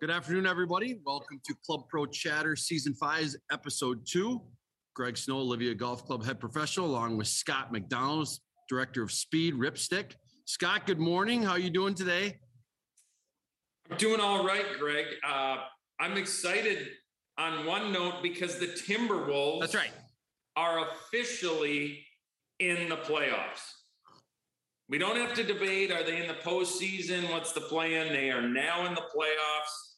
Good afternoon, everybody. Welcome to Club Pro Chatter Season 5, Episode 2. Greg Snow, Olivia Golf Club head professional, along with Scott McDonald, Director of Speed, Ripstick. Scott, good morning. How are you doing today? I'm doing all right, Greg. Uh, I'm excited on one note because the Timberwolves That's right. are officially in the playoffs. We don't have to debate are they in the postseason? What's the plan? They are now in the playoffs.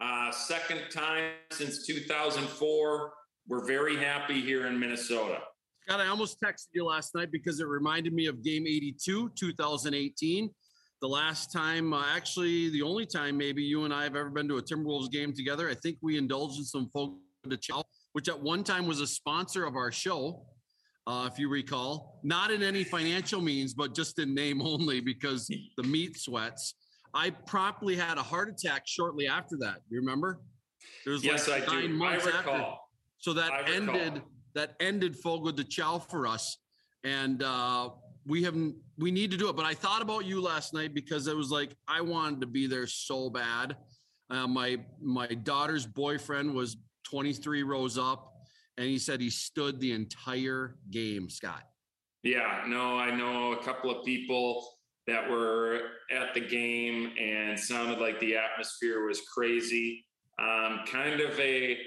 Uh, second time since 2004. We're very happy here in Minnesota. Scott, I almost texted you last night because it reminded me of game 82, 2018. The last time, uh, actually, the only time maybe you and I have ever been to a Timberwolves game together. I think we indulged in some Fogo de Chao, which at one time was a sponsor of our show, uh, if you recall. Not in any financial means, but just in name only because the meat sweats. I promptly had a heart attack shortly after that. You remember? There was yes, like I do. I recall. After. So that ended that ended Fogo de Chao for us, and uh, we haven't we need to do it. But I thought about you last night because it was like I wanted to be there so bad. Uh, my my daughter's boyfriend was 23 rows up, and he said he stood the entire game. Scott. Yeah, no, I know a couple of people that were at the game and sounded like the atmosphere was crazy. Um, kind of a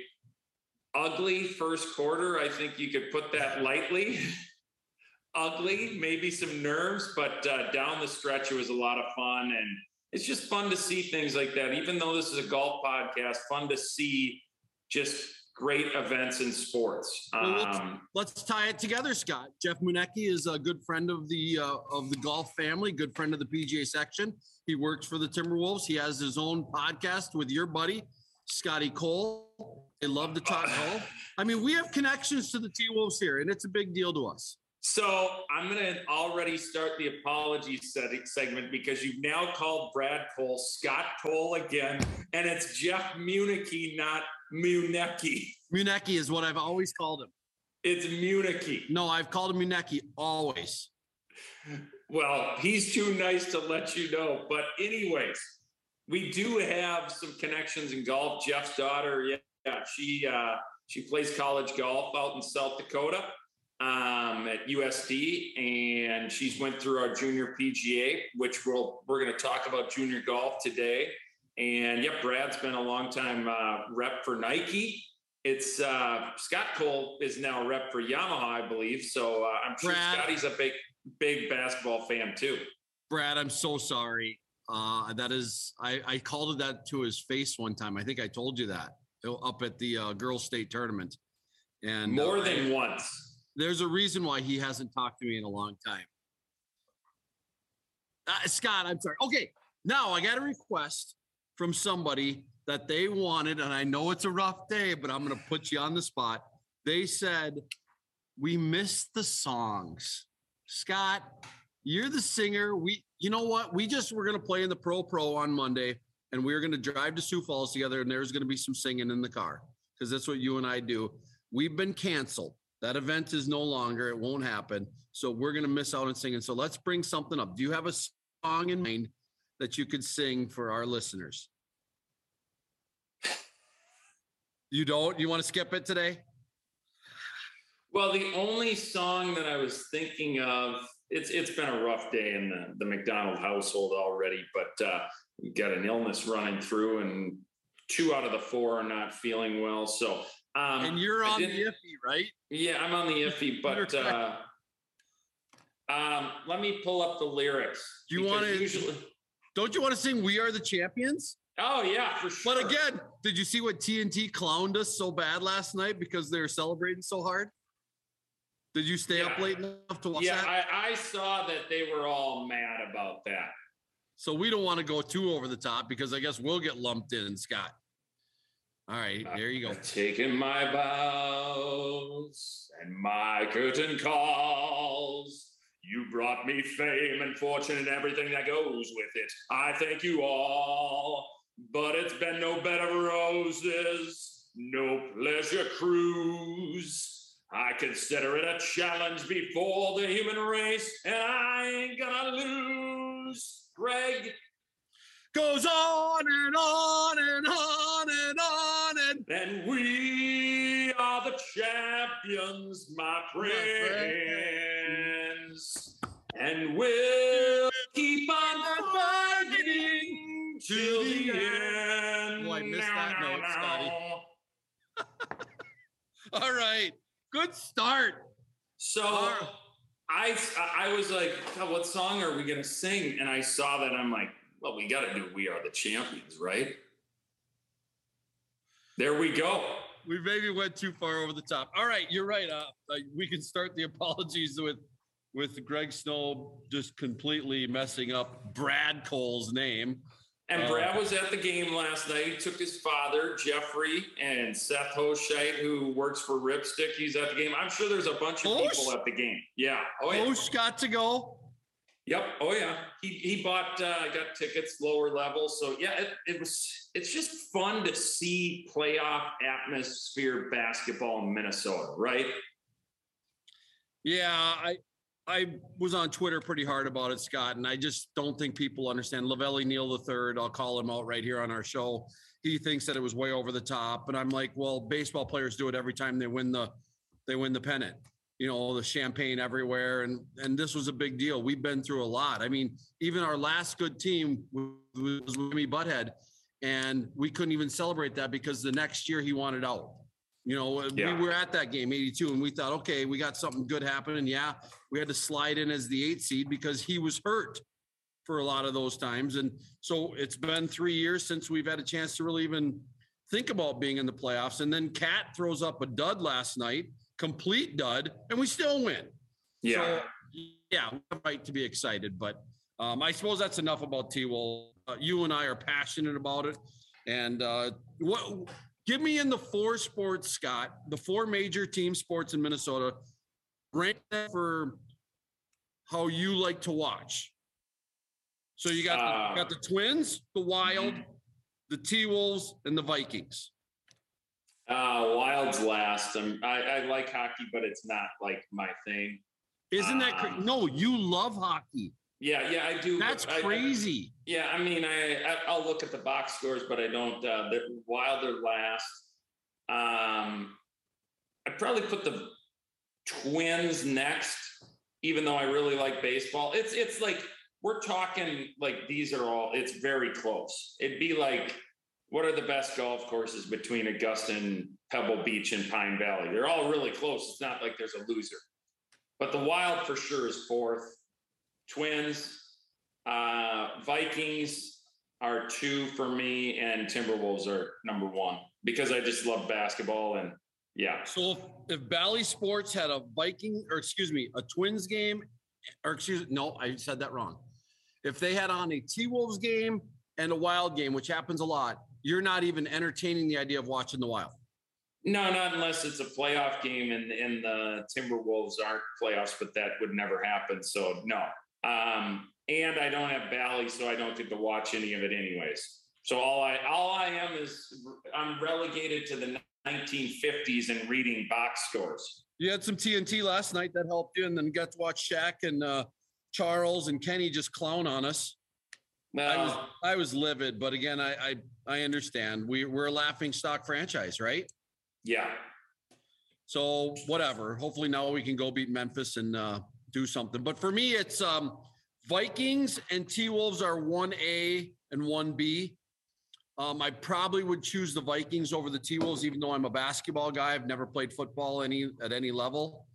ugly first quarter. I think you could put that lightly. ugly, maybe some nerves, but uh, down the stretch, it was a lot of fun. And it's just fun to see things like that. Even though this is a golf podcast, fun to see just great events in sports. Well, let's, um, let's, tie it together, Scott. Jeff Munecki is a good friend of the uh, of the golf family, good friend of the PGA section. He works for the Timberwolves. He has his own podcast with your buddy Scotty Cole. They love to talk golf. I mean, we have connections to the T Wolves here, and it's a big deal to us. So I'm going to already start the apology segment because you've now called Brad Cole Scott Cole again, and it's Jeff Munecki, not Munecki. Munecki is what I've always called him. It's Munecki. No, I've called him Munecki always. Well, he's too nice to let you know. But anyways, we do have some connections in golf. Jeff's daughter, yeah, yeah she uh, she plays college golf out in South Dakota um, at USD, and she's went through our junior PGA, which we'll we're going to talk about junior golf today. And yep, Brad's been a long time uh, rep for Nike. It's uh, Scott Cole is now a rep for Yamaha, I believe. So uh, I'm sure Brad, Scotty's a big big basketball fan too. Brad, I'm so sorry. Uh, that is, I, I called it that to his face one time. I think I told you that up at the uh, girls' state tournament. And more uh, than once there's a reason why he hasn't talked to me in a long time. Uh, Scott, I'm sorry. Okay, now I got a request from somebody that they wanted, and I know it's a rough day, but I'm going to put you on the spot. They said, We missed the songs. Scott, you're the singer. We, you know what? We just were going to play in the Pro Pro on Monday, and we are going to drive to Sioux Falls together, and there's going to be some singing in the car because that's what you and I do. We've been canceled. That event is no longer, it won't happen. So we're going to miss out on singing. So let's bring something up. Do you have a song in mind that you could sing for our listeners? You don't? You want to skip it today? Well, the only song that I was thinking of, it's it's been a rough day in the, the McDonald household already, but uh, we've got an illness running through, and two out of the four are not feeling well. So um, and you're on the iffy, right? Yeah, I'm on the iffy, but uh, um, let me pull up the lyrics. Do you want to? Usually, don't you want to sing "We Are the Champions"? Oh yeah, for sure. But again, did you see what TNT clowned us so bad last night because they were celebrating so hard? Did you stay yeah. up late enough to watch yeah, that? Yeah, I, I saw that they were all mad about that. So we don't want to go too over the top because I guess we'll get lumped in, Scott. All right, there you go. Taking my vows and my curtain calls. You brought me fame and fortune and everything that goes with it. I thank you all. But it's been no bed of roses, no pleasure cruise. I consider it a challenge before the human race, and I ain't gonna lose. Greg, goes on and on and on and on and And we are the champions, my friends. And we'll keep on fighting till the end. Oh, I missed that note, Scotty. all right. Good start. So right. I I was like, what song are we gonna sing? And I saw that I'm like, well, we gotta do We Are the Champions, right? There we go. We maybe went too far over the top. All right, you're right. Uh, uh, we can start the apologies with with Greg Snow just completely messing up Brad Cole's name. And Uh, Brad was at the game last night. He took his father, Jeffrey, and Seth Hoshite, who works for Ripstick. He's at the game. I'm sure there's a bunch of Hosh? people at the game. Yeah. Oh yeah. Osh got to go. Yep. Oh yeah. He he bought uh, got tickets lower level. So yeah, it, it was it's just fun to see playoff atmosphere basketball in Minnesota, right? Yeah, I I was on Twitter pretty hard about it, Scott, and I just don't think people understand. Lavelli Neal III, I'll call him out right here on our show. He thinks that it was way over the top, and I'm like, well, baseball players do it every time they win the they win the pennant. You know, the champagne everywhere, and and this was a big deal. We've been through a lot. I mean, even our last good team was Jimmy Butler, and we couldn't even celebrate that because the next year he wanted out. You know, Yeah. we were at that game, 82, and we thought, okay, we got something good happening. Yeah, we had to slide in as the eight seed because he was hurt for a lot of those times. And so it's been three years since we've had a chance to really even think about being in the playoffs. And then KAT throws up a dud last night, complete dud, and we still win. Yeah. So, yeah, we have a right to be excited. But um, I suppose that's enough about T. Will. Uh, you and I are passionate about it. And uh, what? Give me in the four sports, Scott, the four major team sports in Minnesota. Rank them for how you like to watch. So you got the, Uh, you got the Twins, the Wild, the T Wolves, and the Vikings. Uh, Wild's last. Um, I, I like hockey, but it's not like my thing. Isn't that Um, no? You love hockey. Yeah, yeah, I do. That's I- I- crazy. Yeah, I mean, I, I I'll look at the box scores, but I don't. Uh, the Wilder last. Um, I'd probably put the Twins next, even though I really like baseball. It's it's like we're talking like these are all. It's very close. It'd be like, what are the best golf courses between Augusta and Pebble Beach and Pine Valley? They're all really close. It's not like there's a loser, but the Wild for sure is fourth. Twins, uh, Vikings are two for me, and Timberwolves are number one because I just love basketball and yeah. So if, if Bally Sports had a Viking, or excuse me, a Twins game, or excuse no, I said that wrong. If they had on a T Wolves game and a Wild game, which happens a lot, you're not even entertaining the idea of watching the Wild. No, not unless it's a playoff game and, and the Timberwolves aren't playoffs, but that would never happen. So no. Um, and I don't have Bally, so I don't get to watch any of it anyways. So all I all I am is I'm relegated to the 1950s and reading box scores. You had some TNT last night that helped you, and then got to watch Shaq and uh, Charles and Kenny just clown on us. I was I was livid, but again, I I, I understand. We we're a laughing stock franchise, right? yeah. So whatever. Hopefully now we can go beat Memphis and uh, do something. But for me, it's um, Vikings and T Wolves are one A and one B. Um, I probably would choose the Vikings over the T Wolves, even though I'm a basketball guy. I've never played football any at any level.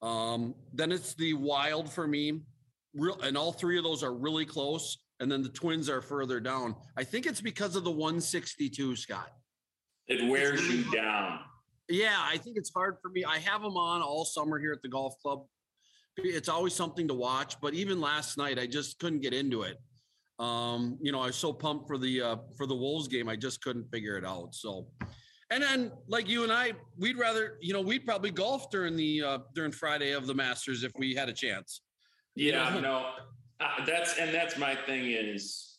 Um, then it's the Wild for me. Real, and all three of those are really close. And then the Twins are further down. I think it's because of the 162, Scott. It wears you down. Yeah, I think it's hard for me. I have them on all summer here at the golf club. It's always something to watch, but even last night I just couldn't get into it. Um, you know, I was so pumped for the uh for the Wolves game, I just couldn't figure it out. So and then like you and I, we'd rather, you know, we'd probably golf during the uh during Friday of the Masters if we had a chance. Yeah, know? no, uh, that's and that's my thing is,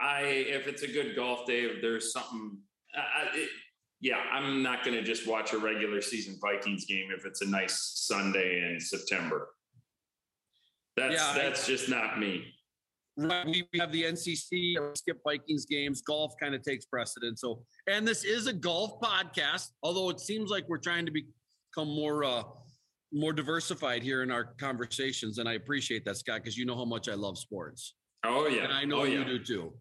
I if it's a good golf day, if there's something, I, I- it, yeah, I'm not going to just watch a regular season Vikings game if it's a nice Sunday in September. That's Yeah, I- that's just not me. Right, we have the NCC, we skip Vikings games, golf kind of takes precedence. So, and this is a golf podcast, although it seems like we're trying to become more uh more diversified here in our conversations, and I appreciate that, Scott, because you know how much I love sports, Oh yeah. and I know oh, you do too.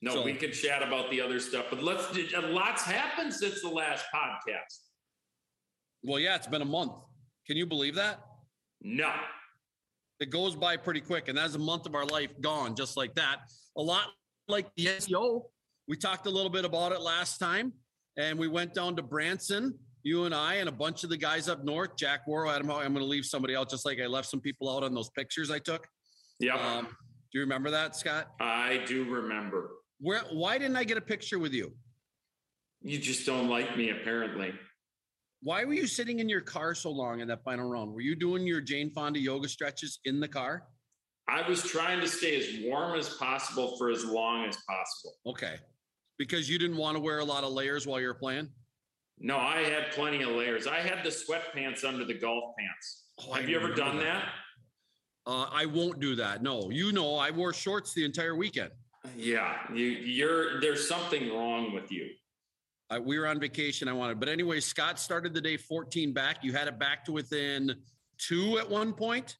No, So- we can chat about the other stuff, but let's. A lot's happened since the last podcast. Well, yeah, it's been a month. Can you believe that? No. It goes by pretty quick, and that's a month of our life gone, just like that. A lot like the SEO. We talked a little bit about it last time, and we went down to Branson, you and I, and a bunch of the guys up north. Jack Worrell, Adam, I'm going to leave somebody out, just like I left some people out on those pictures I took. Yeah. Um, do you remember that, Scott? I do remember. Where? Why didn't I get a picture with you? You just don't like me, apparently. Why were you sitting in your car so long in that final round? Were you doing your Jane Fonda yoga stretches in the car? I was trying to stay as warm as possible for as long as possible. Okay, because you didn't want to wear a lot of layers while you were playing. No, I had plenty of layers. I had the sweatpants under the golf pants. Oh, I Have you ever done that? Uh, I won't do that. No, you know, I wore shorts the entire weekend. Yeah, you you're there's something wrong with you. I, we were on vacation. I wanted, but anyway, Scott started the day 14 back. You had it back to within two at one point.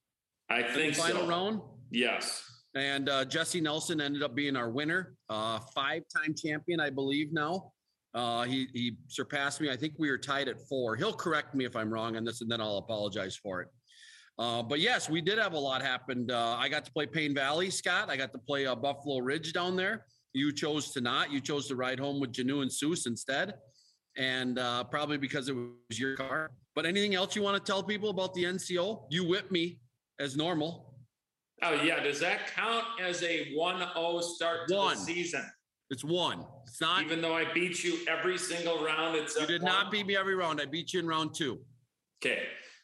I think final so. round. Yes. And uh, Jesse Nelson ended up being our winner, uh, five-time champion, I believe. Now uh, he he surpassed me. I think we were tied at four. He'll correct me if I'm wrong on this, and then I'll apologize for it. Uh, but yes, we did have a lot happen. Uh, I got to play Payne Valley, Scott. I got to play uh, Buffalo Ridge down there. You chose to not. You chose to ride home with Janu and Seuss instead, and uh, probably because it was your car. But anything else you want to tell people about the NCO? You whipped me as normal. Oh yeah. Does that count as a 1-0 start to One. the season? It's one. It's not. Even though I beat you every single round, it's You did not beat me every round. I beat you in round two Okay.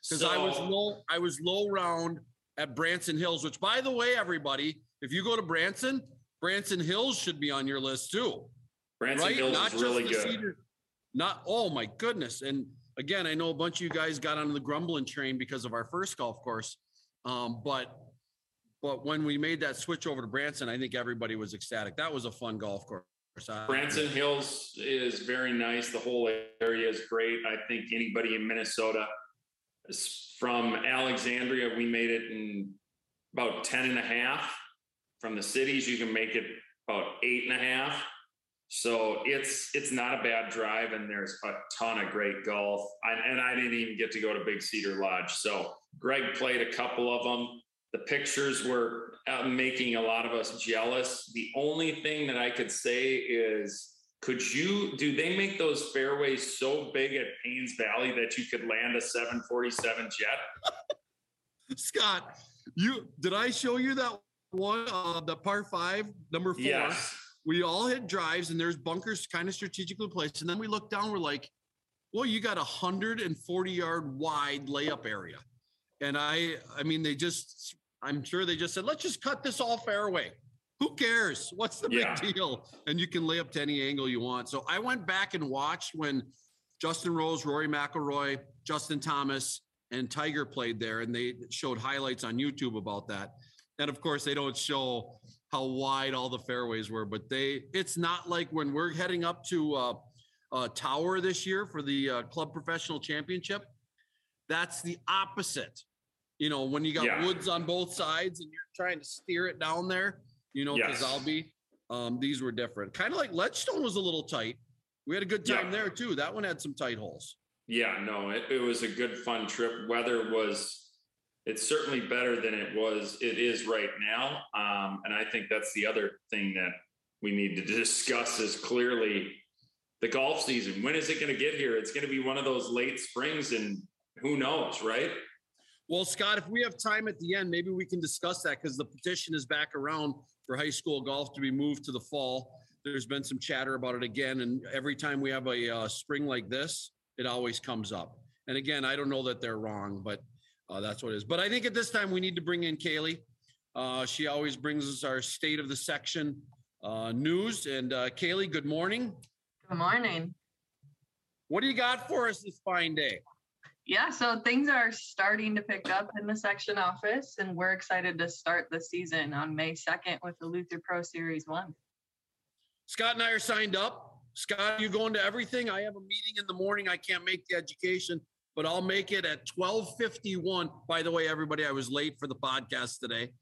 Because I was low. I was low round at Branson Hills. Which, by the way, everybody, if you go to Branson, Branson Hills should be on your list too, Branson right? Hills not is really good. Cedar. Not. Oh my goodness! And again, I know a bunch of you guys got on the grumbling train because of our first golf course, um, but. But when we made that switch over to Branson, I think everybody was ecstatic. That was a fun golf course. Branson Hills is very nice. The whole area is great. I think anybody in Minnesota from Alexandria, we made it in about 10 and a half. From the cities, you can make it about eight and a half. So it's it's not a bad drive, and there's a ton of great golf. I, and I didn't even get to go to Big Cedar Lodge. So Greg played a couple of them. The pictures were uh, making a lot of us jealous. The only thing that I could say is, could you do they make those fairways so big at Paynes Valley that you could land a 747 jet? Scott, you did I show you that one, uh, the par five, number four? Yes. We all hit drives and there's bunkers kind of strategically placed. And then we look down, we're like, well, you got a 140 yard wide layup area. And I, I mean, they just, I'm sure they just said, let's just cut this all fairway. Who cares? What's the Yeah. big deal? And you can lay up to any angle you want. So I went back and watched when Justin Rose, Rory McIlroy, Justin Thomas, and Tiger played there, and they showed highlights on YouTube about that. And of course, they don't show how wide all the fairways were, but they it's not like when we're heading up to uh, uh, Tower this year for the uh, Club Professional Championship. That's the opposite. You know, when you got Yeah. woods on both sides and you're trying to steer it down there, you know, because Yes. I'll be, um, these were different. Kind of like Ledgestone was a little tight. We had a good time Yeah. there too. That one had some tight holes. Yeah, no, it, it was a good fun trip. Weather was it's certainly better than it was it is right now. Um, and I think that's the other thing that we need to discuss is clearly the golf season. When is it going to get here? It's going to be one of those late springs and who knows, right? Well, Scott, if we have time at the end, maybe we can discuss that because the petition is back around for high school golf to be moved to the fall. There's been some chatter about it again, and every time we have a uh, spring like this, it always comes up. And again, I don't know that they're wrong, but uh, that's what it is. But I think at this time we need to bring in Kaylee. Uh, she always brings us our state of the section uh, news. And uh, Kaylee, good morning. Good morning. What do you got for us this fine day? Yeah, so things are starting to pick up in the section office, and we're excited to start the season on May 2nd with the Luther Pro Series 1. Scott and I are signed up. Scott, you going to everything? I have a meeting in the morning. I can't make the education, but I'll make it at 1251. By the way, everybody, I was late for the podcast today.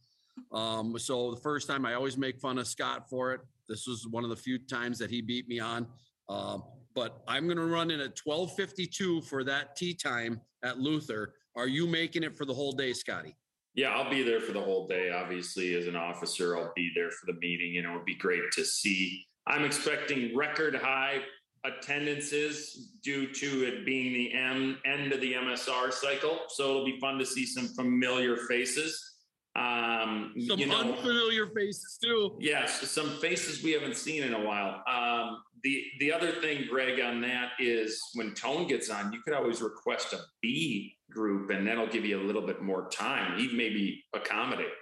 Um, so the first time I always make fun of Scott for it. This was one of the few times that he beat me on. Um, but I'm going to run in at 1252 for that tea time at Luther. Are you making it for the whole day, Scotty? Yeah, I'll be there for the whole day. Obviously, as an officer, I'll be there for the meeting. You know, it'd be great to see. I'm expecting record high attendances due to it being the end of the MSR cycle. So it'll be fun to see some familiar faces. Um, Some you know, unfamiliar faces too. Yes, some faces we haven't seen in a while. Um, the the other thing, Greg, on that is when Tone gets on, you could always request a B group, and that'll give you a little bit more time. He'd maybe accommodate.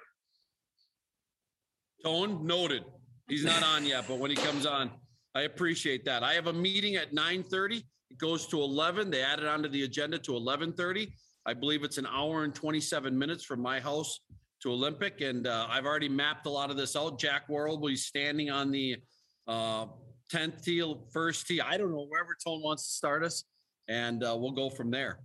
Tone noted. He's not on yet, but when he comes on, I appreciate that. I have a meeting at 9:30. It goes to 11. They added onto the agenda to 11:30. I believe it's an hour and 27 minutes from my house to Olympic, and uh, I've already mapped a lot of this out. Jack Worrell will be standing on the uh, 10th tee, first tee. I don't know wherever Tone wants to start us, and uh, we'll go from there.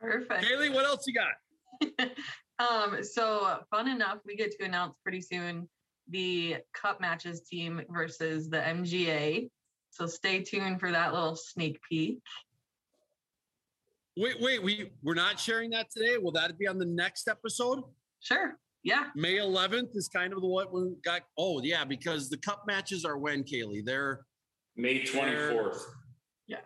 Perfect. Kaylee, what else you got? um, so fun enough, we get to announce pretty soon the cup matches team versus the MGA. So stay tuned for that little sneak peek. Wait, wait, we we're not sharing that today. Will that be on the next episode? Sure. Yeah. May 11th is kind of the what we got. Oh, yeah, because the cup matches are when, Kaylee? They're May 24th. Yes.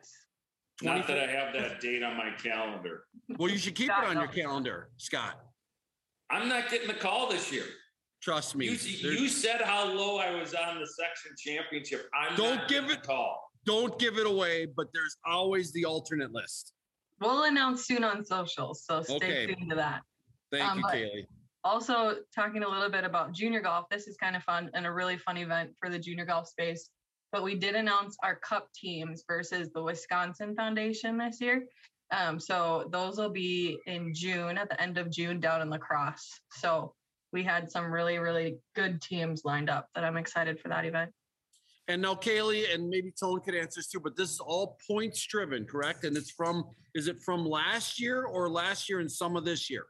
Not that I have that date on my calendar. well, you should keep it on your calendar, Scott. I'm not getting the call this year. Trust me. You, you said how low I was on the section championship. I'm Don't not give it- the call. don't give it away, but there's always the alternate list. We'll announce soon on socials. So stay Okay. tuned to that. Thank Um, you, Kaylee. Also, talking a little bit about junior golf. This is kind of fun and a really fun event for the junior golf space. But we did announce our cup teams versus the Wisconsin Foundation this year. Um, so those will be in June, at the end of June, down in La Crosse. So we had some really, really good teams lined up that I'm excited for that event. And now Kaylee and maybe Tone could answer this too, but this is all points driven, correct? And it's from is it from last year or last year and some of this year?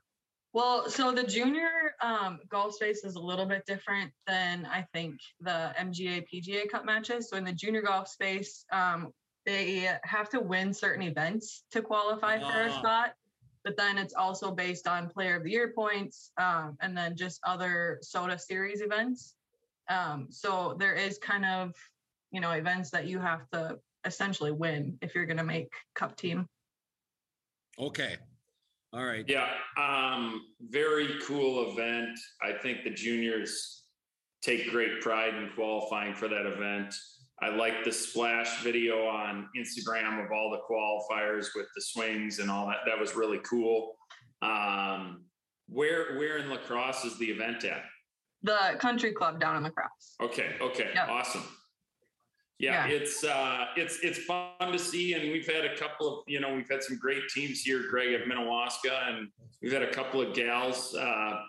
Well, so the junior um, golf space is a little bit different than I think the MGA PGA Cup matches. So in the junior golf space, um, they have to win certain events to qualify for a Ah. spot. But then it's also based on Player of the Year points um, and then just other Soda Series events. Um, so there is kind of you know events that you have to essentially win if you're going to make Cup team. Okay. All right. Yeah, um, very cool event. I think the juniors take great pride in qualifying for that event. I like the splash video on Instagram of all the qualifiers with the swings and all that. That was really cool. Um, where where in La Crosse is the event at? The country club down in cross. Okay, okay, Yeah. awesome. Yeah, Yeah. it's uh it's it's fun to see and we've had a couple of, you know, we've had some great teams here, Greg at Minnewaska, and we've had a couple of gals uh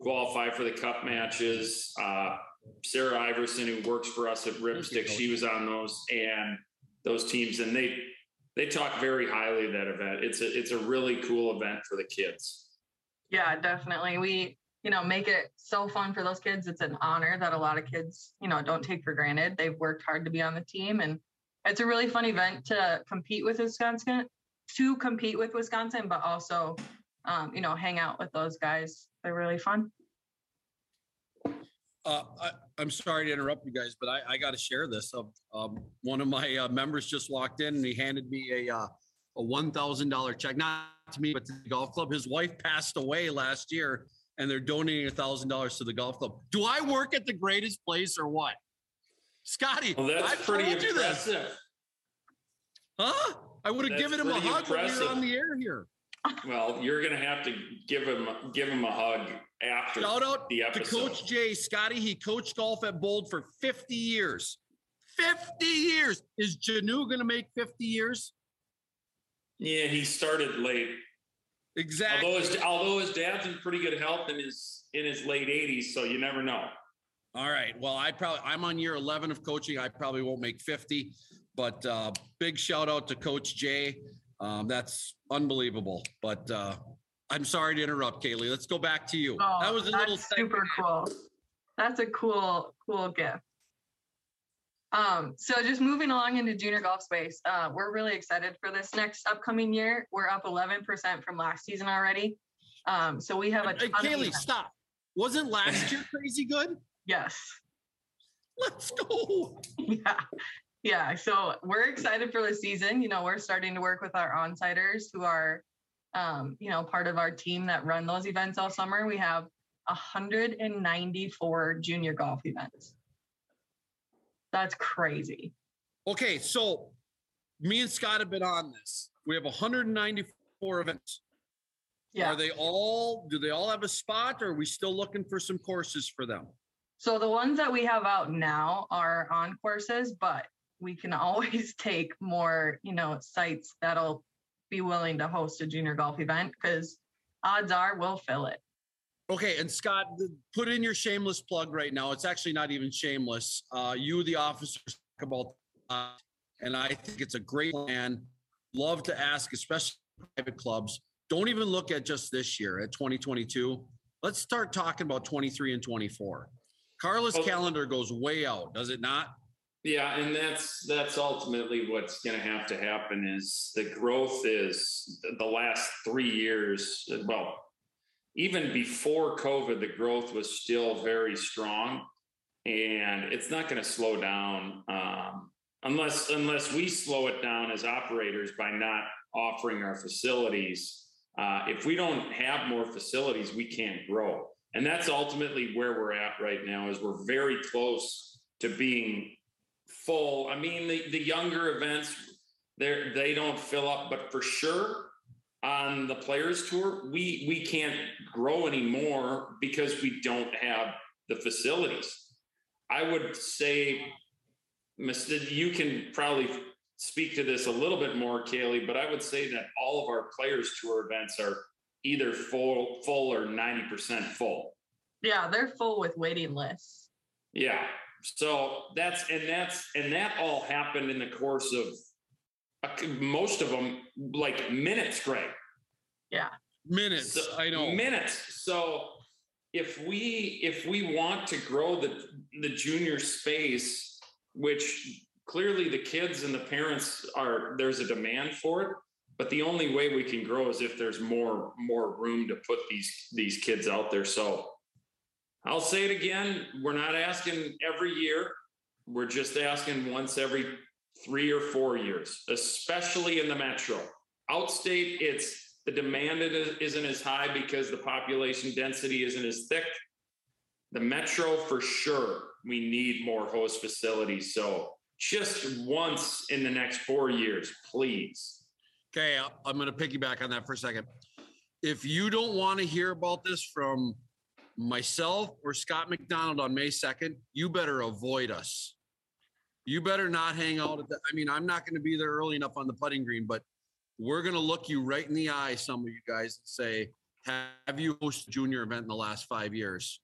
qualify for the cup matches. Uh Sarah Iverson, who works for us at Ripstick, she was on those and those teams and they they talk very highly of that event. It's a it's a really cool event for the kids. Yeah, definitely. We, you know, make it so fun for those kids. It's an honor that a lot of kids, you know, don't take for granted. They've worked hard to be on the team and it's a really fun event to compete with Wisconsin, to compete with Wisconsin, but also um, you know, hang out with those guys. They're really fun. Uh, I, I'm sorry to interrupt you guys, but I, I got to share this. Um, um, one of my uh, members just walked in and he handed me a uh, a one thousand dollar check, not to me, but to the golf club. His wife passed away last year, and they're donating a thousand dollars to the golf club. Do I work at the greatest place or what, Scotty? Well, that's I pretty you this, impressive. huh? I would have That's given him a hug when we were on the air here. Well, you're gonna have to give him give him a hug after Shout out the to. Coach Jay Scotty. He coached golf at Bold for 50 years. 50 years. Is Janu going to make 50 years? Yeah, he started late. Exactly. Although his although his dad's in pretty good health in his in his late 80s, so you never know. All right. Well, I probably I'm on year 11 of coaching. I probably won't make 50, but uh, big shout out to Coach Jay. Um, that's unbelievable. But uh, I'm sorry to interrupt, Kaylee. Let's go back to you. Oh, that was a little that's super cool. That's a cool, cool gift. Um, so just moving along into junior golf space, uh, we're really excited for this next upcoming year. We're up 11% from last season already. Um, so we have a Hey, ton of Kaylee, stop. Wasn't last year crazy good? Yes. Let's go. Yeah. Yeah. So we're excited for the season. You know, we're starting to work with our on-siters who are, um, you know, part of our team that run those events all summer. We have 194 junior golf events. That's crazy. Okay, so me and Scott have been on this. We have 194 events. Yeah. Are they all? Do they all have a spot, or are we still looking for some courses for them? So the ones that we have out now are on courses, but we can always take more, you know, sites that'll be willing to host a junior golf event because odds are we'll fill it. Okay, and Scott, put in your shameless plug right now. It's actually not even shameless. Uh, you, the officers, talk about, uh, and I think it's a great plan. Love to ask, especially private clubs. Don't even look at just this year at 2022. Let's start talking about 23 and 24. Carla's Okay. calendar goes way out, does it not? Yeah, and that's that's ultimately what's going to have to happen is the growth is the last 3 years well even before covid the growth was still very strong. And it's not going to slow down um, unless unless we slow it down as operators by not offering our facilities. Uh, if we don't have more facilities we can't grow. And that's ultimately where we're at right now is we're very close to being full. I mean, the, the younger events, they they don't fill up, but for sure on the players tour, we we can't grow anymore because we don't have the facilities. I would say, Mr. You can probably speak to this a little bit more, Kaylee, but I would say that all of our players tour events are either full full or 90% full. Yeah, they're full with waiting lists. Yeah. So that's and that's and that all happened in the course of most of them like minutes, Greg. Yeah. Minutes, So- I know. minutes. So if we if we want to grow the the junior space, which clearly the kids and the parents are there's a demand for it, but the only way we can grow is if there's more more room to put these these kids out there. So I'll say it again, we're not asking every year. We're just asking once every 3 or 4 years, especially in the metro. Outstate it's the demand is- isn't as high because the population density isn't as thick. The metro, for sure, we need more host facilities. So just once in the next four years, please. Okay, I'm going to piggyback on that for a second. If you don't want to hear about this from myself or Scott McDonald on May 2nd, you better avoid us. You better not hang out at the, I mean, I'm not going to be there early enough on the putting green, but we're going to look you right in the eye, some of you guys, and say, have you hosted a junior event in the last five years?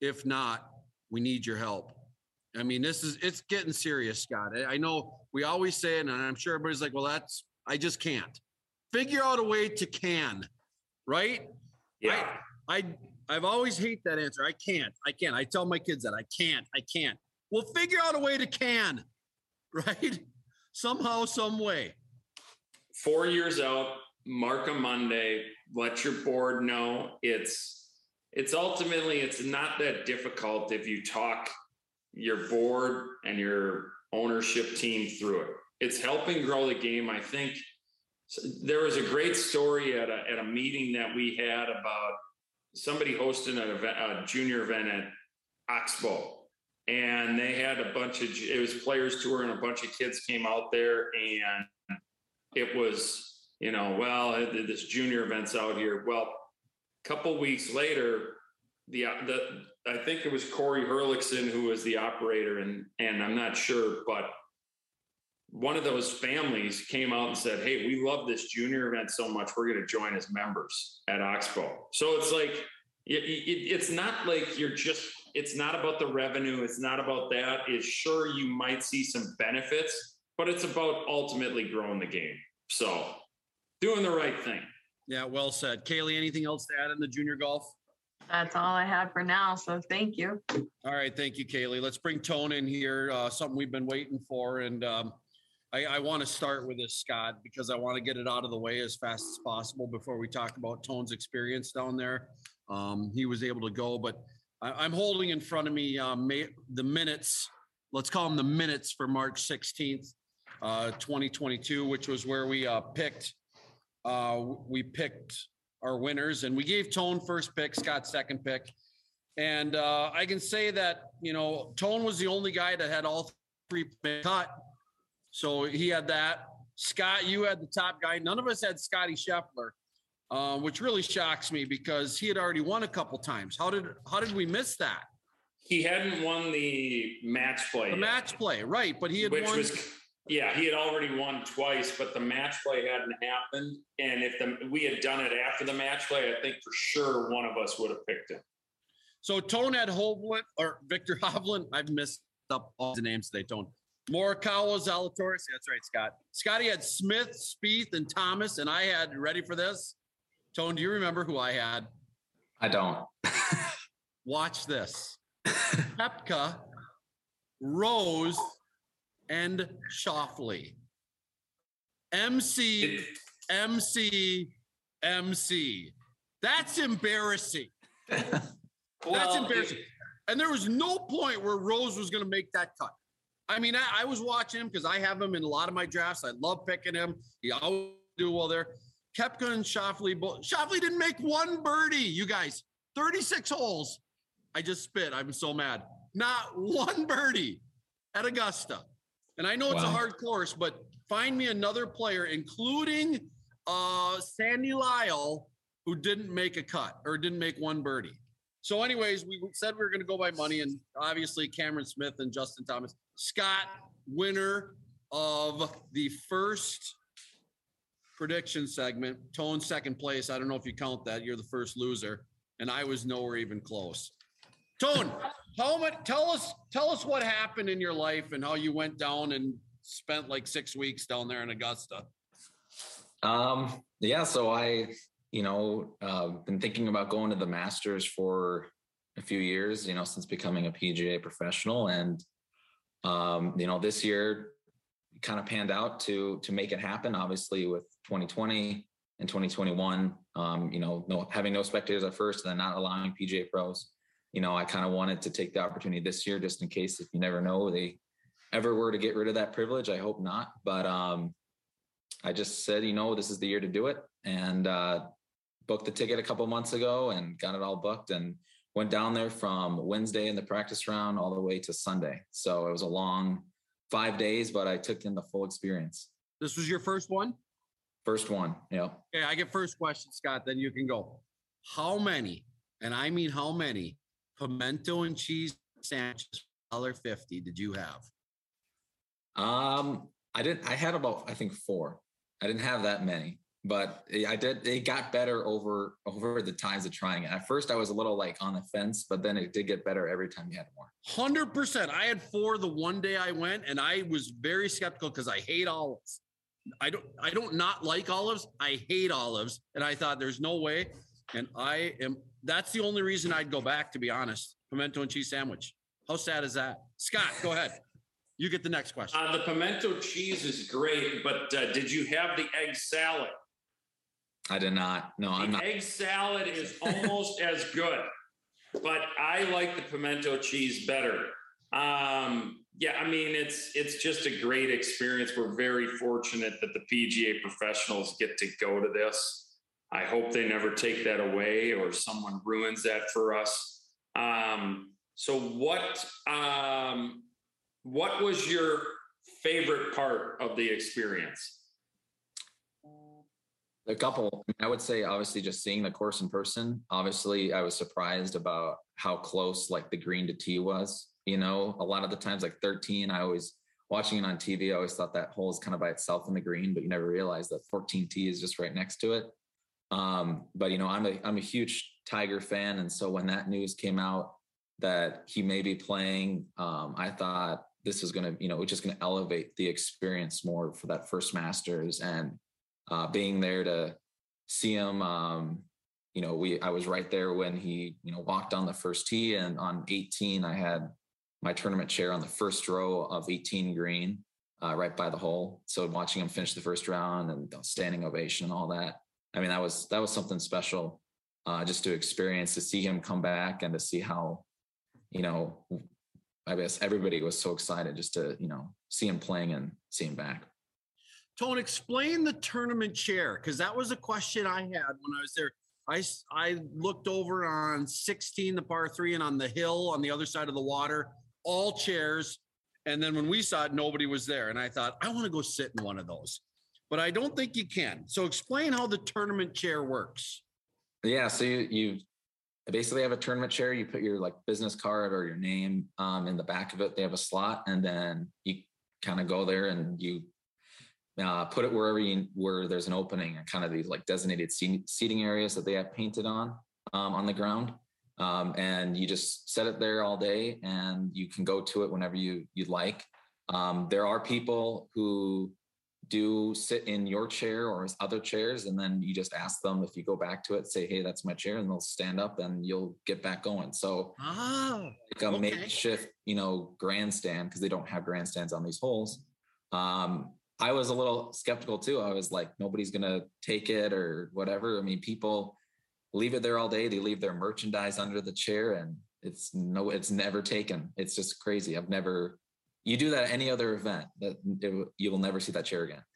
If not, we need your help. I mean, this is, it's getting serious, Scott. I, I know we always say it, and I'm sure everybody's like, well, that's, I just can't. Figure out a way to can, right? Yeah. I I've always hate that answer. I can't. I can't. I tell my kids that I can't. I can't. Well, figure out a way to can, right? Somehow, some way. four years out, mark a Monday, let your board know it's it's ultimately it's not that difficult if you talk your board and your ownership team through it. It's helping grow the game. I think there was a great story at a, at a meeting that we had about somebody hosting an event, a junior event at Oxbow. And they had a bunch of, it was players tour and a bunch of kids came out there and it was, you know, well, this junior event's out here. Well, a couple weeks later, the the I think it was Corey Herlickson who was the operator, and and I'm not sure, but one of those families came out and said, Hey, we love this junior event so much. We're going to join as members at Oxbow. So it's like, it, it, it's not like you're just, it's not about the revenue. It's not about that. It's sure you might see some benefits, but it's about ultimately growing the game. So doing the right thing. Yeah, well said. Kaylee, anything else to add in the junior golf? That's all I have for now. So thank you. All right, thank you, Kaylee. Let's bring Tone in here. Uh, something we've been waiting for, and um, I, I want to start with this, Scott, because I want to get it out of the way as fast as possible before we talk about Tone's experience down there. Um, he was able to go, but I, am holding in front of me uh, May, the minutes. Let's call them the minutes for March 16th, uh, 2022, which was where we uh, picked. Uh, we picked our winners, and we gave Tone first pick, Scott second pick. And uh, I can say that you know Tone was the only guy that had all three cut, so he had that. Scott, you had the top guy. None of us had Scotty Scheffler, uh, which really shocks me because he had already won a couple times. How did how did we miss that? He hadn't won the match play. The yet, match play, right? But he had which won. Was, yeah, he had already won twice, but the match play hadn't happened. And if the, we had done it after the match play, I think for sure one of us would have picked him. So Tone had Hovland or Viktor Hovland. I've missed up all the names today, Tone. Morikawa, Zalatoris. That's right, Scott. Scotty had Smith, Spieth, and Thomas, and I had ready for this. Tone, do you remember who I had? I don't. Watch this. Koepka, Rose, and Schauffele. MC, MC, MC. That's embarrassing. well, That's embarrassing. and there was no point where Rose was going to make that cut. I mean, I, I was watching him because I have him in a lot of my drafts. I love picking him. He always do well there. Koepka and Schauffele. Shoffley didn't make one birdie. You guys, 36 holes. I just spit. I'm so mad. Not one birdie at Augusta. And I know it's wow. a hard course, but find me another player, including uh, Sandy Lyle, who didn't make a cut or didn't make one birdie. So, anyways, we said we were going to go by money, and obviously Cameron Smith and Justin Thomas. Scott, winner of the first prediction segment. Tone second place. I don't know if you count that. You're the first loser, and I was nowhere even close. Tone? Tell us, tell us what happened in your life and how you went down and spent like six weeks down there in Augusta. Um. Yeah. So I, you know, uh, been thinking about going to the Masters for a few years. You know, since becoming a PGA professional, and um, you know, this year kind of panned out to to make it happen. Obviously, with 2020 and 2021, um, you know, no having no spectators at first, and then not allowing PGA pros you know, I kind of wanted to take the opportunity this year just in case if you never know they ever were to get rid of that privilege. I hope not. But um, I just said, you know, this is the year to do it and uh, booked the ticket a couple months ago and got it all booked and went down there from Wednesday in the practice round all the way to Sunday. So it was a long five days, but I took in the full experience. This was your first one? First one. Yeah. Okay. I get first question, Scott, then you can go. How many, and I mean how many pimento and cheese sandwiches dollar fifty did you have? Um, I didn't. I had about I think four. I didn't have that many, but I did. It got better over over the times of trying it. At first, I was a little like on the fence, but then it did get better every time you had more. Hundred percent. I had four the one day I went, and I was very skeptical because I hate olives. I don't. I don't not like olives. I hate olives, and I thought there's no way. And I am that's the only reason I'd go back, to be honest. Pimento and cheese sandwich. How sad is that? Scott, go ahead. You get the next question. Uh, the pimento cheese is great, but uh, did you have the egg salad? I did not. No, the I'm not. Egg salad is almost as good, but I like the pimento cheese better. Um, yeah, I mean it's it's just a great experience. We're very fortunate that the PGA professionals get to go to this. I hope they never take that away or someone ruins that for us. Um, so what um, what was your favorite part of the experience? A couple. I would say obviously just seeing the course in person. Obviously, I was surprised about how close like the green to tee was. You know, a lot of the times like 13, I always watching it on TV, I always thought that hole is kind of by itself in the green, but you never realize that 14T is just right next to it. Um, but you know, I'm a I'm a huge Tiger fan, and so when that news came out that he may be playing, um, I thought this is going to, you know, it's just going to elevate the experience more for that first Masters and uh, being there to see him. Um, you know, we I was right there when he, you know, walked on the first tee, and on 18, I had my tournament chair on the first row of 18 green, uh, right by the hole. So watching him finish the first round and standing ovation and all that. I mean, that was that was something special, uh, just to experience to see him come back and to see how, you know, I guess everybody was so excited just to you know see him playing and see him back. Tone, explain the tournament chair because that was a question I had when I was there. I I looked over on 16, the par three, and on the hill on the other side of the water all chairs. And then when we saw it, nobody was there. And I thought, I want to go sit in one of those, but I don't think you can. So explain how the tournament chair works. Yeah. So you, you basically have a tournament chair. You put your like business card or your name um, in the back of it. They have a slot, and then you kind of go there and you uh, put it wherever you where there's an opening and kind of these like designated seating areas that they have painted on um, on the ground um, and you just set it there all day and you can go to it whenever you you like. Um, there are people who do sit in your chair or other chairs and then you just ask them if you go back to it say hey that's my chair and they'll stand up and you'll get back going. So oh, like a okay. makeshift you know grandstand because they don't have grandstands on these holes um, i was a little skeptical too. I was like nobody's gonna take it or whatever. I mean people leave it there all day. They leave their merchandise under the chair and it's no, it's never taken. It's just crazy. I've never, you do that at any other event that it, you will never see that chair again.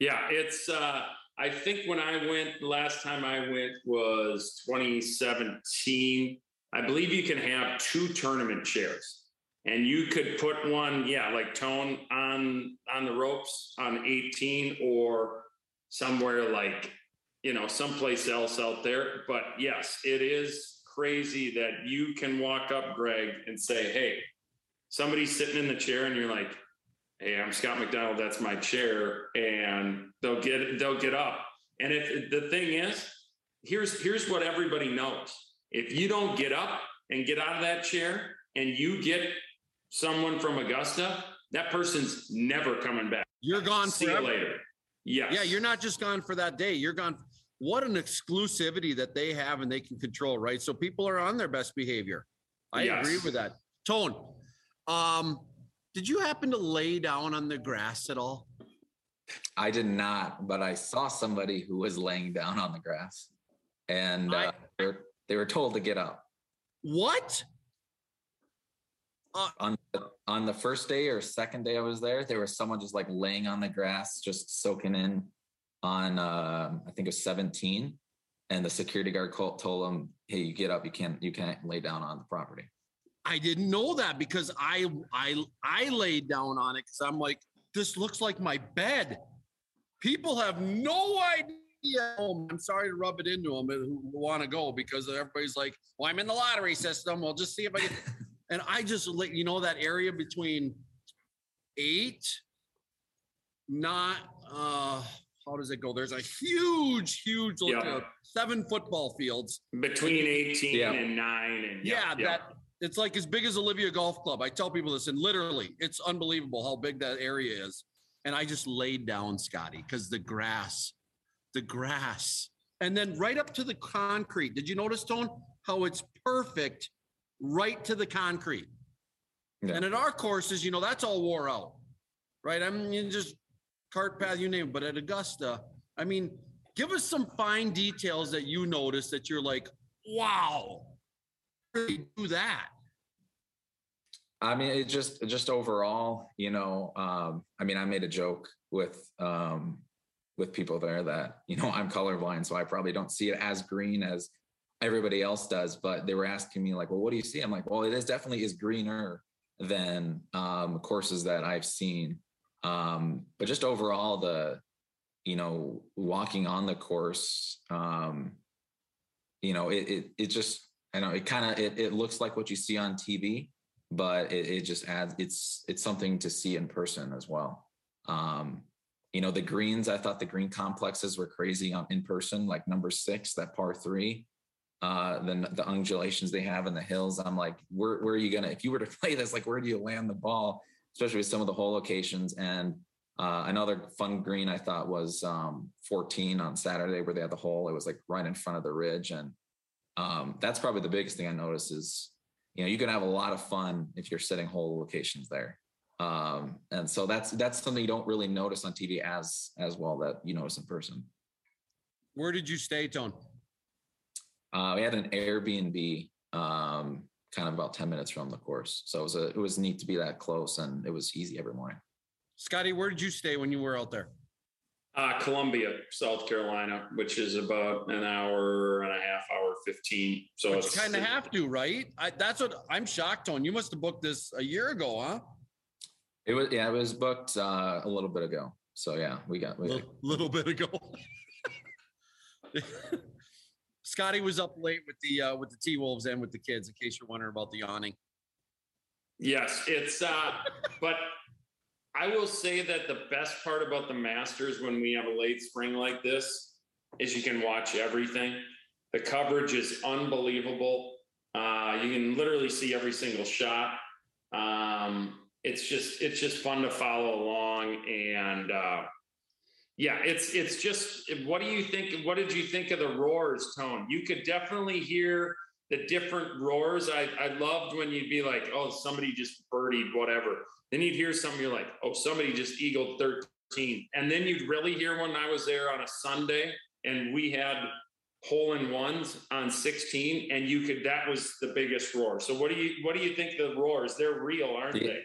Yeah, it's, uh, I think when I went, last time I went was 2017. I believe you can have two tournament chairs and you could put one, yeah, like tone on on the ropes on 18 or somewhere like you know, someplace else out there. But yes, it is crazy that you can walk up, Greg, and say, Hey, somebody's sitting in the chair, and you're like, Hey, I'm Scott McDonald. That's my chair. And they'll get they'll get up. And if the thing is, here's here's what everybody knows. If you don't get up and get out of that chair and you get someone from Augusta, that person's never coming back. You're gone See forever. you later. Yeah. Yeah, you're not just gone for that day. You're gone what an exclusivity that they have and they can control, right? So people are on their best behavior. I yes. agree with that. Tone, um, did you happen to lay down on the grass at all? I did not, but I saw somebody who was laying down on the grass and uh, they, were, they were told to get up. What? Uh, on the, on the first day or second day I was there, there was someone just like laying on the grass, just soaking in on uh, I think it was 17, and the security guard called, told him, "Hey, you get up. You can't you can't lay down on the property." I didn't know that because I I I laid down on it because I'm like, this looks like my bed. People have no idea. I'm sorry to rub it into them who want to go because everybody's like, well, I'm in the lottery system. We'll just see if I get. and I just let you know that area between eight, not uh how does it go? There's a huge, huge like, uh, seven football fields between 18 yeah. and nine. And yeah, yeah, that it's like as big as Olivia Golf Club. I tell people this, and literally, it's unbelievable how big that area is. And I just laid down, Scotty, because the grass, the grass, and then right up to the concrete. Did you notice, Tone, how it's perfect right to the concrete? Yeah. And at our courses, you know, that's all wore out, right? I mean, just cart path, you name it. But at Augusta, I mean, give us some fine details that you notice that you're like, wow, do that. I mean, it just just overall, you know, um, I mean, I made a joke with um with people there that, you know, I'm colorblind, so I probably don't see it as green as everybody else does. But they were asking me, like, well, what do you see? I'm like, well, it is definitely is greener than um courses that I've seen. Um, but just overall, the you know walking on the course, um, you know, it it, it just I know it kind of it, it looks like what you see on TV, but it, it just adds it's it's something to see in person as well. Um, you know, the greens, I thought the green complexes were crazy on in person, like number six, that par three. Uh, then the undulations they have in the hills. I'm like, where, where are you gonna, if you were to play this, like where do you land the ball, especially with some of the hole locations? And uh, another fun green I thought was um, 14 on Saturday where they had the hole. It was like right in front of the ridge. And um, that's probably the biggest thing I noticed is, you know, you can have a lot of fun if you're setting hole locations there. Um, and so that's that's something you don't really notice on TV as as well that you notice in person. Where did you stay, Tone? Uh, we had an Airbnb, um, kind of about ten minutes from the course, so it was a, it was neat to be that close, and it was easy every morning. Scotty, where did you stay when you were out there? Uh, Columbia, South Carolina, which is about an hour and a half, hour fifteen. So But it's you kind of have to, right? I, that's what I'm shocked on. You must have booked this a year ago, huh? It was yeah, it was booked uh, a little bit ago. So yeah, we got we, Little, little bit ago. Scotty was up late with the uh, with the T Wolves and with the kids. In case you're wondering about the yawning. Yes, it's uh but I will say that the best part about the Masters when we have a late spring like this is you can watch everything. The coverage is unbelievable. Uh you can literally see every single shot. Um it's just it's just fun to follow along and uh yeah, it's it's just what do you think what did you think of the roars tone? You could definitely hear the different roars. I, I loved when you'd be like, oh, somebody just birdied whatever. Then you'd hear something, you're like, oh, somebody just eagled 13. And then you'd really hear when I was there on a Sunday and we had hole in ones on 16, and you could that was the biggest roar. So what do you what do you think the roars? They're real, aren't Yeah. they?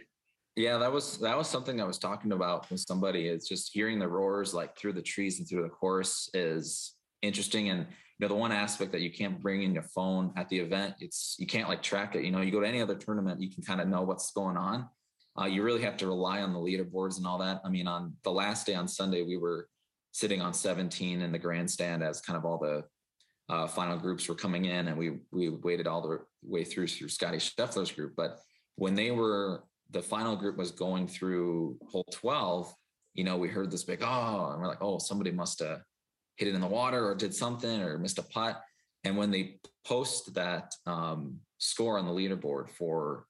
Yeah, that was that was something I was talking about with somebody. It's just hearing the roars like through the trees and through the course is interesting. And you know, the one aspect that you can't bring in your phone at the event, it's you can't like track it. You know, you go to any other tournament, you can kind of know what's going on. Uh, you really have to rely on the leaderboards and all that. I mean, on the last day on Sunday, we were sitting on 17 in the grandstand as kind of all the uh, final groups were coming in, and we we waited all the way through through Scotty Scheffler's group. But when they were the final group was going through hole 12, you know, we heard this big, oh, and we're like, oh, somebody must have hit it in the water or did something or missed a putt. And when they post that um, score on the leaderboard for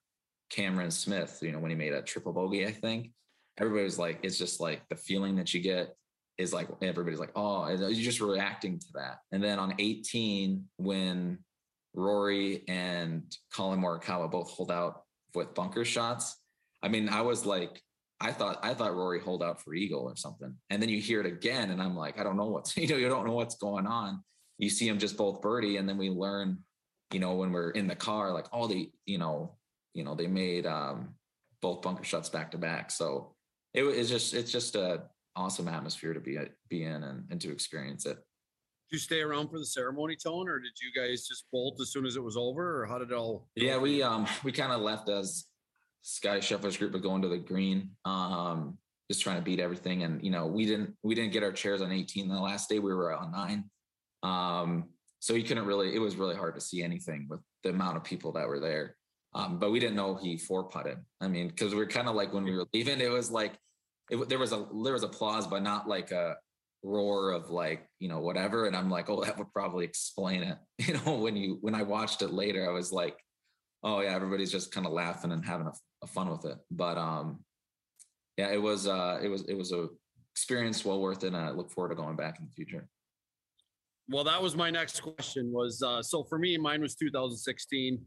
Cameron Smith, you know, when he made a triple bogey, I think everybody was like, it's just like the feeling that you get is like everybody's like, oh, you're just reacting to that. And then on 18, when Rory and Collin Morikawa both hold out with bunker shots, I mean, I was like, I thought I thought Rory hold out for eagle or something, and then you hear it again, and I'm like, I don't know what's you know you don't know what's going on. You see them just both birdie, and then we learn, you know, when we're in the car, like all the you know, you know, they made um, both bunker shots back to back. So it was just it's just a awesome atmosphere to be be in and, and to experience it. Did you stay around for the ceremony, Tone, or did you guys just bolt as soon as it was over, or how did it all? Yeah, we um we kind of left as Scotty Scheffler's group was going to the green, um, just trying to beat everything. And you know, we didn't we didn't get our chairs on 18 the last day. We were on nine. Um, so you couldn't really, it was really hard to see anything with the amount of people that were there. Um, but we didn't know he four putted. I mean, because we are kind of like when we were leaving, it was like it, there was a there was applause, but not like a roar of like you know whatever. And I'm like, oh, that would probably explain it. You know, when you when I watched it later, I was like, oh yeah, everybody's just kind of laughing and having a fun with it. But um, yeah, it was uh, it was it was a experience well worth it, and I look forward to going back in the future. Well, that was my next question. Was uh, so for me, mine was 2016.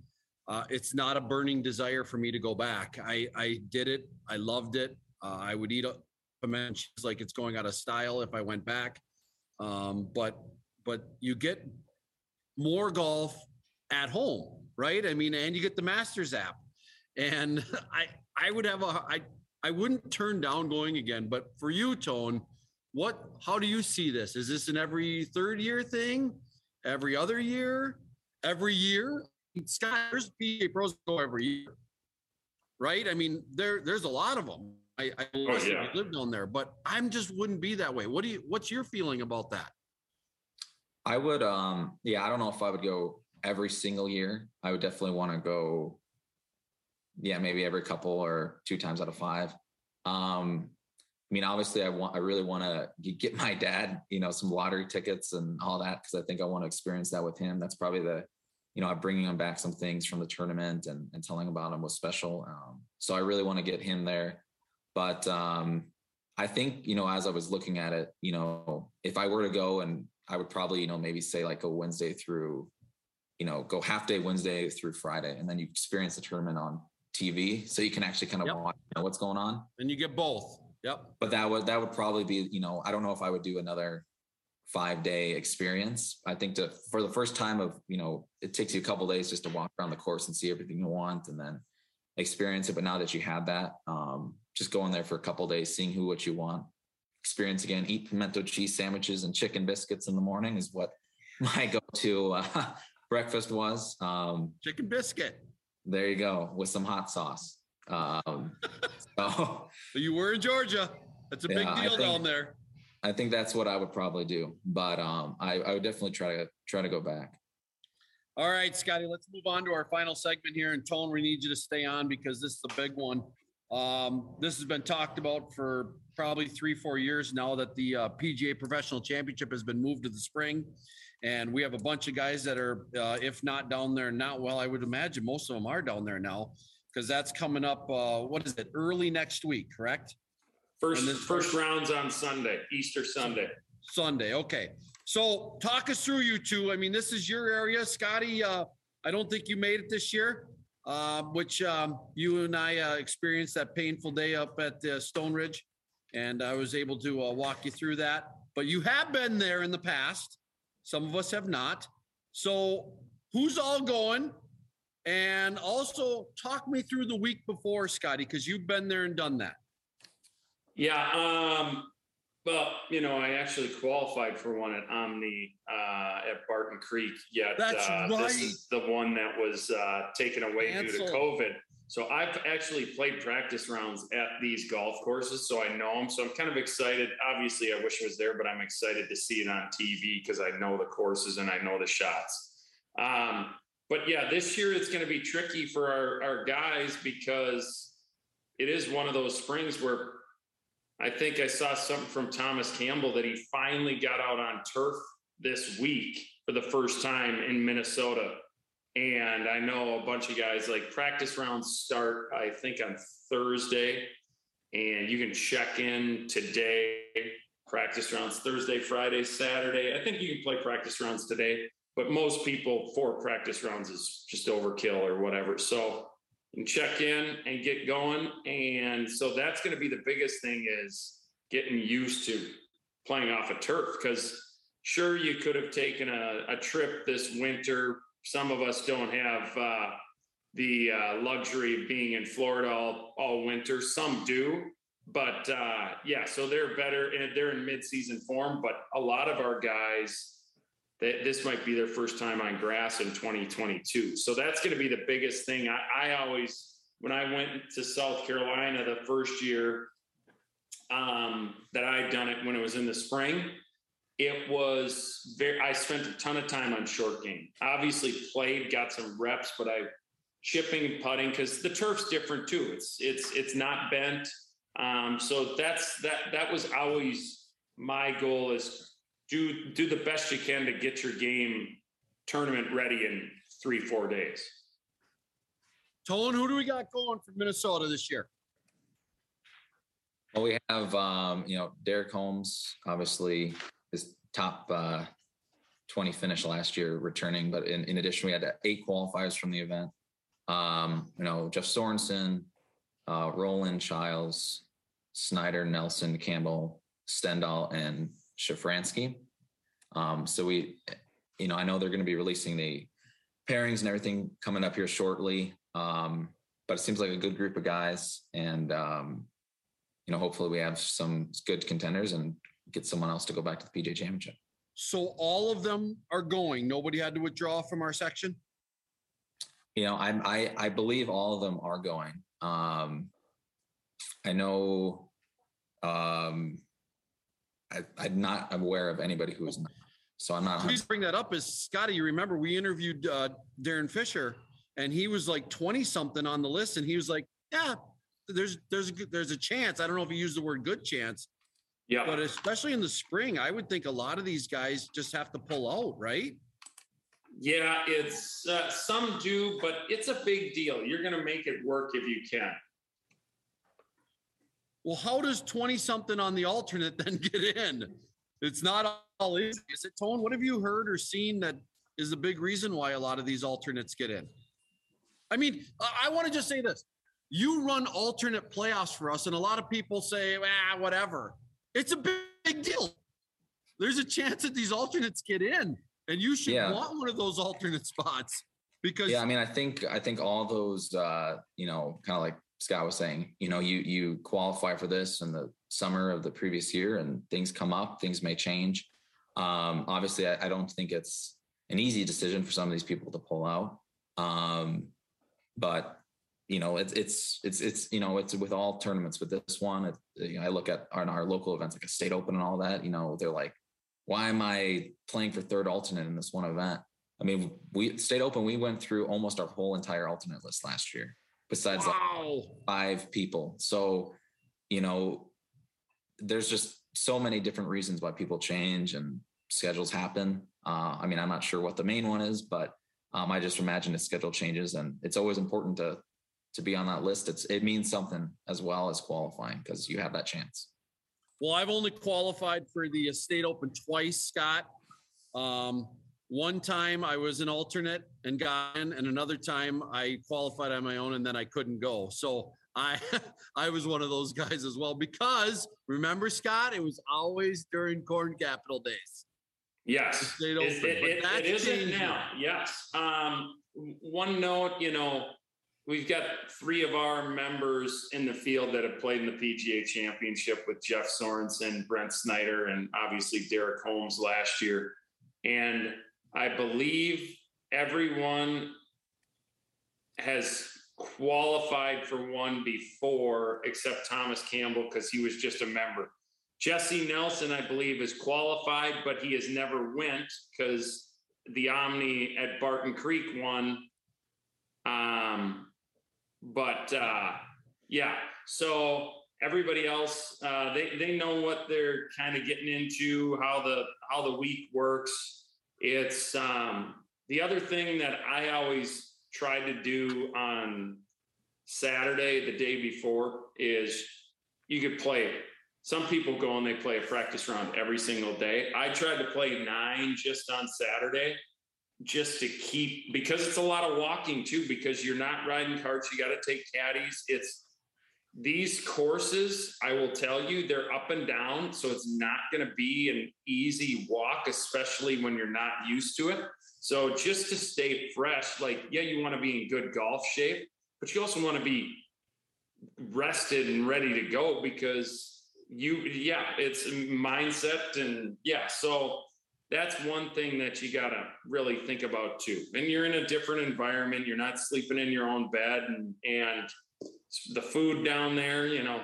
Uh, it's not a burning desire for me to go back. I I did it. I loved it. Uh, I would eat a cheese like it's going out of style if I went back. Um, but but you get more golf at home, right? I mean, and you get the Masters app, and I I would have a I I wouldn't turn down going again. But for you, Tone, what? How do you see this? Is this an every third year thing? Every other year? Every year? Scott, there's PA pros go every year, right? I mean, there there's a lot of them. I, I listen, yeah. I lived on there, but I'm just wouldn't be that way. What do you? What's your feeling about that? I would, um, yeah, I don't know if I would go every single year. I would definitely want to go yeah, maybe every couple or two times out of five. Um, I mean, obviously, I want, I really want to get my dad, you know, some lottery tickets and all that because I think I want to experience that with him. That's probably the, you know, I'm bringing him back some things from the tournament and, and telling about him was special. Um, so I really want to get him there. But um, I think, you know, as I was looking at it, you know, if I were to go and I would probably, you know, maybe say like a Wednesday through, you know, go half day Wednesday through Friday, and then you experience the tournament on TV, so you can actually kind of Yep. watch you know, what's going on. And you get both. Yep. But that would that would probably be, you know, I don't know if I would do another five day experience. I think to for the first time of, you know, it takes you a couple days just to walk around the course and see everything you want, and then experience it. But now that you have that, um, just going there for a couple days, seeing who what you want, experience again, eat pimento cheese sandwiches and chicken biscuits in the morning is what my go-to uh, breakfast was. Um, Chicken biscuit. There you go with some hot sauce. Um, so you were in Georgia. That's a big Yeah, I deal think- down there. I think that's what I would probably do. But um, I, I would definitely try to try to go back. All right, Scotty, let's move on to our final segment here. And Tone, we need you to stay on because this is a big one. Um, this has been talked about for probably three, four years now that the uh, PGA Professional Championship has been moved to the spring. And we have a bunch of guys that are, uh, if not down there not well, I would imagine most of them are down there now because that's coming up. Uh, what is it? Early next week, correct? First, then- first round's on Sunday, Easter Sunday. Sunday. Okay. So talk us through you two. I mean, this is your area, Scotty. Uh, I don't think you made it this year, uh, which um, you and I uh, experienced that painful day up at uh, Stone Ridge, and I was able to uh, walk you through that. But you have been there in the past. Some of us have not. So who's all going? And also talk me through the week before, Scotty, because you've been there and done that. Yeah. Um, well, you know, I actually qualified for one at Omni uh, at Barton Creek. Yet That's uh, right. this is the one that was uh, taken away due to COVID. So I've actually played practice rounds at these golf courses, so I know them. So I'm kind of excited. Obviously, I wish I was there, but I'm excited to see it on TV because I know the courses and I know the shots. Um, but yeah, this year it's going to be tricky for our, our guys because it is one of those springs where I think I saw something from Thomas Campbell that he finally got out on turf this week for the first time in Minnesota. And I know a bunch of guys like practice rounds start, I think, on Thursday. And you can check in today. Practice rounds Thursday, Friday, Saturday. I think you can play practice rounds today, but most people, four practice rounds is just overkill or whatever. So can check in and get going. And so that's going to be the biggest thing is getting used to playing off a turf because sure you could have taken a, a trip this winter. Some of us don't have uh, the uh, luxury of being in Florida all, all winter. Some do, but uh, yeah, so they're better and they're in mid-season form. But a lot of our guys, that this might be their first time on grass in 2022. So that's going to be the biggest thing. I, I always, when I went to South Carolina the first year um, that I'd done it when it was in the spring, it was very, I spent a ton of time on short game. Obviously played, got some reps, but I chipping and putting because the turf's different too. It's, it's, it's not bent. Um, so that's, that, that was always my goal is do do the best you can to get your game tournament ready in three four days Tone, who do we got going for Minnesota this year? Well, we have um, you know Derek Holmes, obviously his top uh, 20 finish last year, returning. But in, in addition, we had eight qualifiers from the event. Um, you know Jeff Sorensen, uh, Roland Childs, Snyder, Nelson, Campbell, Stendhal, and Shafransky. Um, so we, you know, I know they're going to be releasing the pairings and everything coming up here shortly. Um, but it seems like a good group of guys, and um, you know, hopefully we have some good contenders and get someone else to go back to the PGA Championship. So all of them are going. Nobody had to withdraw from our section. You know, I I, I believe all of them are going. Um, I know. Um, I, I'm not aware of anybody who is not. So I'm not. Please bring that up. Is Scotty? You remember we interviewed uh, Darren Fisher and he was like 20 something on the list. And he was like, yeah, there's, there's, a good- there's a chance. I don't know if he used the word good chance, Yeah. but especially in the spring, I would think a lot of these guys just have to pull out, right? Yeah, it's uh, some do, but it's a big deal. You're going to make it work if you can. Well, how does 20 something on the alternate then get in? It's not all easy. Is it Tone? What have you heard or seen that is the big reason why a lot of these alternates get in? I mean, I, want to just say this. You run alternate playoffs for us, and a lot of people say, ah, whatever. It's a big, big deal. There's a chance that these alternates get in, and you should Yeah. want one of those alternate spots because Yeah, I mean, I think I think all those, uh, you know, kind of like Scott was saying, you know, you you qualify for this in the summer of the previous year, and things come up, things may change. Um, obviously, I, I don't think it's an easy decision for some of these people to pull out, um, but you know, it's it's it's it's you know, it's with all tournaments. With this one, it, you know, I look at our, our local events like a state open and all that. You know, they're like, why am I playing for third alternate in this one event? I mean, we state open, we went through almost our whole entire alternate list last year, besides like five people. So, you know, there's just so many different reasons why people change and schedules happen. Uh, I mean, I'm not sure what the main one is, but um, I just imagine the schedule changes, and it's always important to to be on that list. It's it means something as well as qualifying because you have that chance. Well, I've only qualified for the state open twice, Scott. Um, one time I was an alternate and got in, and another time I qualified on my own and then I couldn't go. So I I was one of those guys as well because remember, Scott, it was always during corn capital days. Yes, it, it, it, it isn't changing. now. Yes. Um, one note, you know, we've got three of our members in the field that have played in the PGA Championship with Jeff Sorensen, Brent Snyder, and obviously Derek Holmes last year. And I believe everyone has qualified for one before, except Thomas Campbell, because he was just a member. Jesse Nelson, I believe, is qualified, but he has never went because the Omni at Barton Creek won. Um, but uh, yeah, so everybody else, uh, they they know what they're kind of getting into, how the how the week works. It's um, the other thing that I always try to do on Saturday, the day before, is you could play. Some people go and they play a practice round every single day. I tried to play nine just on Saturday, just to keep because it's a lot of walking too. Because you're not riding carts, you got to take caddies. It's these courses. I will tell you, they're up and down, so it's not going to be an easy walk, especially when you're not used to it. So just to stay fresh, like yeah, you want to be in good golf shape, but you also want to be rested and ready to go because you yeah it's mindset and yeah so that's one thing that you got to really think about too and you're in a different environment you're not sleeping in your own bed and and the food down there you know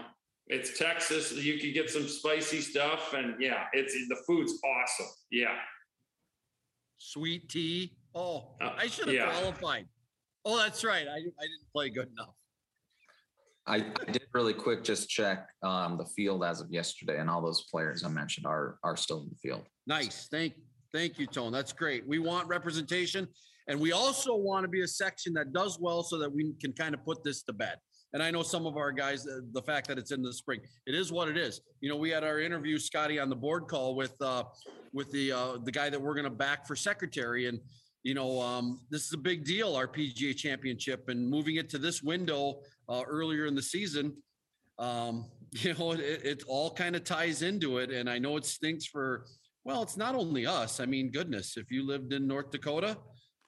it's texas you could get some spicy stuff and yeah it's the food's awesome yeah Sweet tea. Oh, Uh, I should have yeah. qualified. Oh, that's right. I, I didn't play good enough. I did really quick just check um, the field as of yesterday, and all those players I mentioned are are still in the field. Nice. Thank thank you, Tone. That's great. We want representation and we also want to be a section that does well so that we can kind of put this to bed. And I know some of our guys, uh, the fact that it's in the spring, it is what it is. You know, we had our interview, Scotty, on the board call with uh with the uh the guy that we're gonna back for secretary. And you know, um, this is a big deal, our PGA championship, and moving it to this window uh, earlier in the season. Um, you know, it, it all kind of ties into it. And I know it stinks for well, it's not only us. I mean, goodness, if you lived in North Dakota,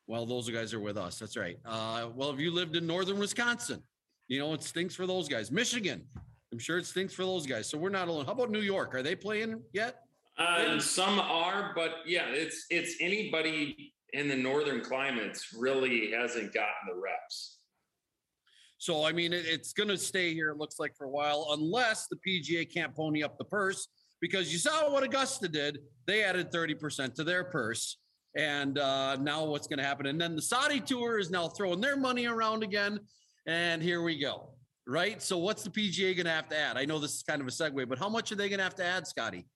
well, those guys are with us. That's right. Uh, well, if you lived in northern Wisconsin, you know, it stinks for those guys. Michigan, I'm sure it stinks for those guys. So we're not alone. How about New York? Are they playing yet? Uh, some are, but yeah, it's it's anybody in the northern climates really hasn't gotten the reps. So, I mean, it, it's going to stay here, it looks like, for a while, unless the PGA can't pony up the purse. Because you saw what Augusta did. They added 30% to their purse. And uh, now what's going to happen? And then the Saudi tour is now throwing their money around again. And here we go. Right. So what's the PGA going to have to add? I know this is kind of a segue, but how much are they going to have to add, Scotty?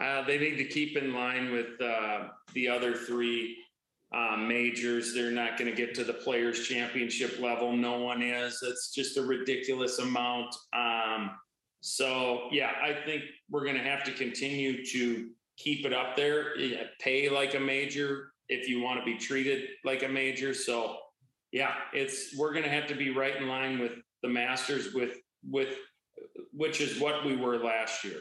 Uh, they need to keep in line with uh, the other three uh, majors. They're not going to get to the Players Championship level. No one is. It's just a ridiculous amount. Um, so, yeah, I think we're going to have to continue to keep it up there, pay like a major if you want to be treated like a major. So, yeah, it's we're going to have to be right in line with the Masters with with which is what we were last year.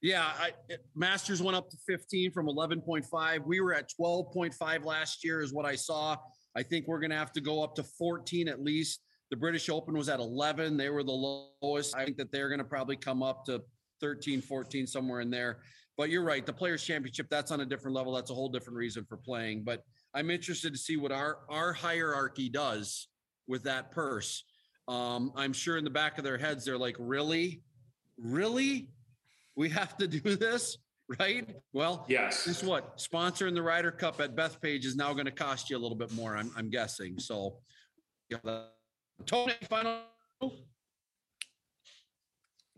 Yeah, I, Masters went up to 15 from 11.5. We were at 12.5 last year, is what I saw. I think we're going to have to go up to 14 at least. The British Open was at 11. They were the lowest. I think that they're going to probably come up to 13, 14, somewhere in there. But you're right. The Players Championship, that's on a different level. That's a whole different reason for playing. But I'm interested to see what our, our hierarchy does with that purse. Um, I'm sure in the back of their heads, they're like, really? Really? we have to do this, right? Well, Yes. guess what? Sponsoring the Ryder Cup at Bethpage is now going to cost you a little bit more. I'm, I'm guessing. So, yeah, the- Tony, final.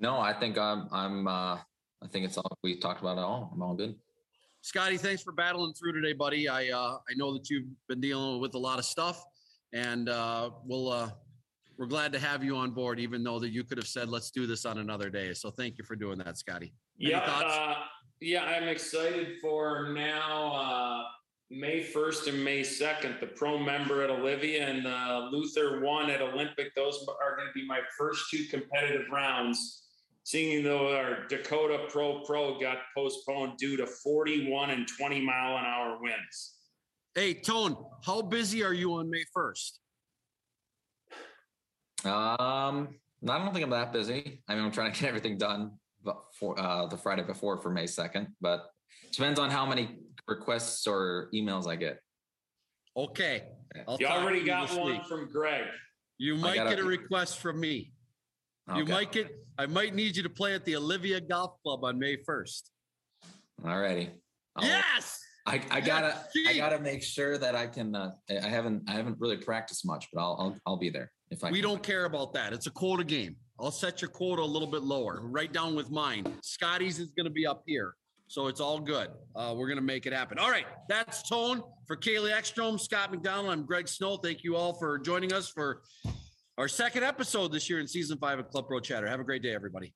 No, I think I'm, I'm, uh, I think it's all, we talked about it all. I'm all good. Scotty, thanks for battling through today, buddy. I uh, I know that you've been dealing with a lot of stuff, and uh, we'll uh, we're glad to have you on board, even though that you could have said, "Let's do this on another day." So, thank you for doing that, Scotty. Any Yeah, uh, yeah, I'm excited for now. Uh, May 1st and May 2nd, the pro member at Olivia and uh, Luther one at Olympic. Those are going to be my first two competitive rounds. Seeing though our Dakota Pro Pro got postponed due to 41 and 20 mile an hour winds. Hey, Tone, how busy are you on May first? Um, I don't think I'm that busy. I mean, I'm trying to get everything done but for uh, the Friday before for May 2nd, but depends on how many requests or emails I get. Okay. I'll You already got one week. from Greg. You might gotta- get a request from me. You Okay. might get, I might need you to play at the Olivia Golf Club on May 1st. All righty. Yes. I, I gotta, I gotta make sure that I can, uh, I I haven't, I haven't really practiced much, but I'll, I'll, I'll be there if I We can. don't care about that. It's a quota game. I'll set your quota a little bit lower, right down with mine. Scotty's is going to be up here. So it's all good. Uh, we're going to make it happen. All right. That's Tone for Kaylee Ekstrom, Scott McDonald. I'm Greg Snow. Thank you all for joining us for our second episode this year in season five of Club Pro Chatter. Have a great day, everybody.